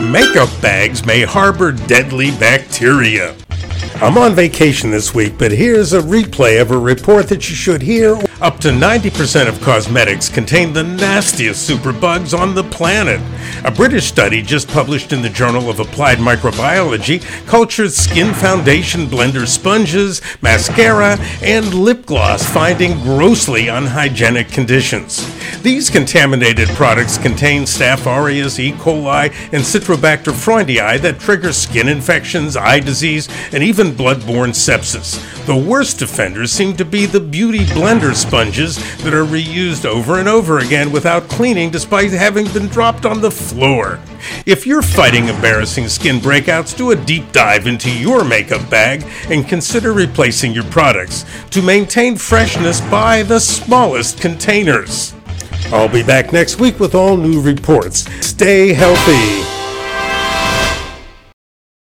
makeup bags may harbor deadly bacteria. I'm on vacation this week, but here's a replay of a report that you should hear. Up to 90% of cosmetics contain the nastiest superbugs on the planet. A British study just published in the Journal of Applied Microbiology cultured skin foundation blender sponges, mascara, and lip gloss, finding grossly unhygienic conditions. These contaminated products contain Staph aureus, E. coli, and Citrobacter freundii that trigger skin infections, eye disease, and even bloodborne sepsis. The worst offenders seem to be the beauty blender sponges that are reused over and over again without cleaning despite having been dropped on the floor. If you're fighting embarrassing skin breakouts, do a deep dive into your makeup bag and consider replacing your products. To maintain freshness, buy the smallest containers. I'll be back next week with all new reports. Stay healthy.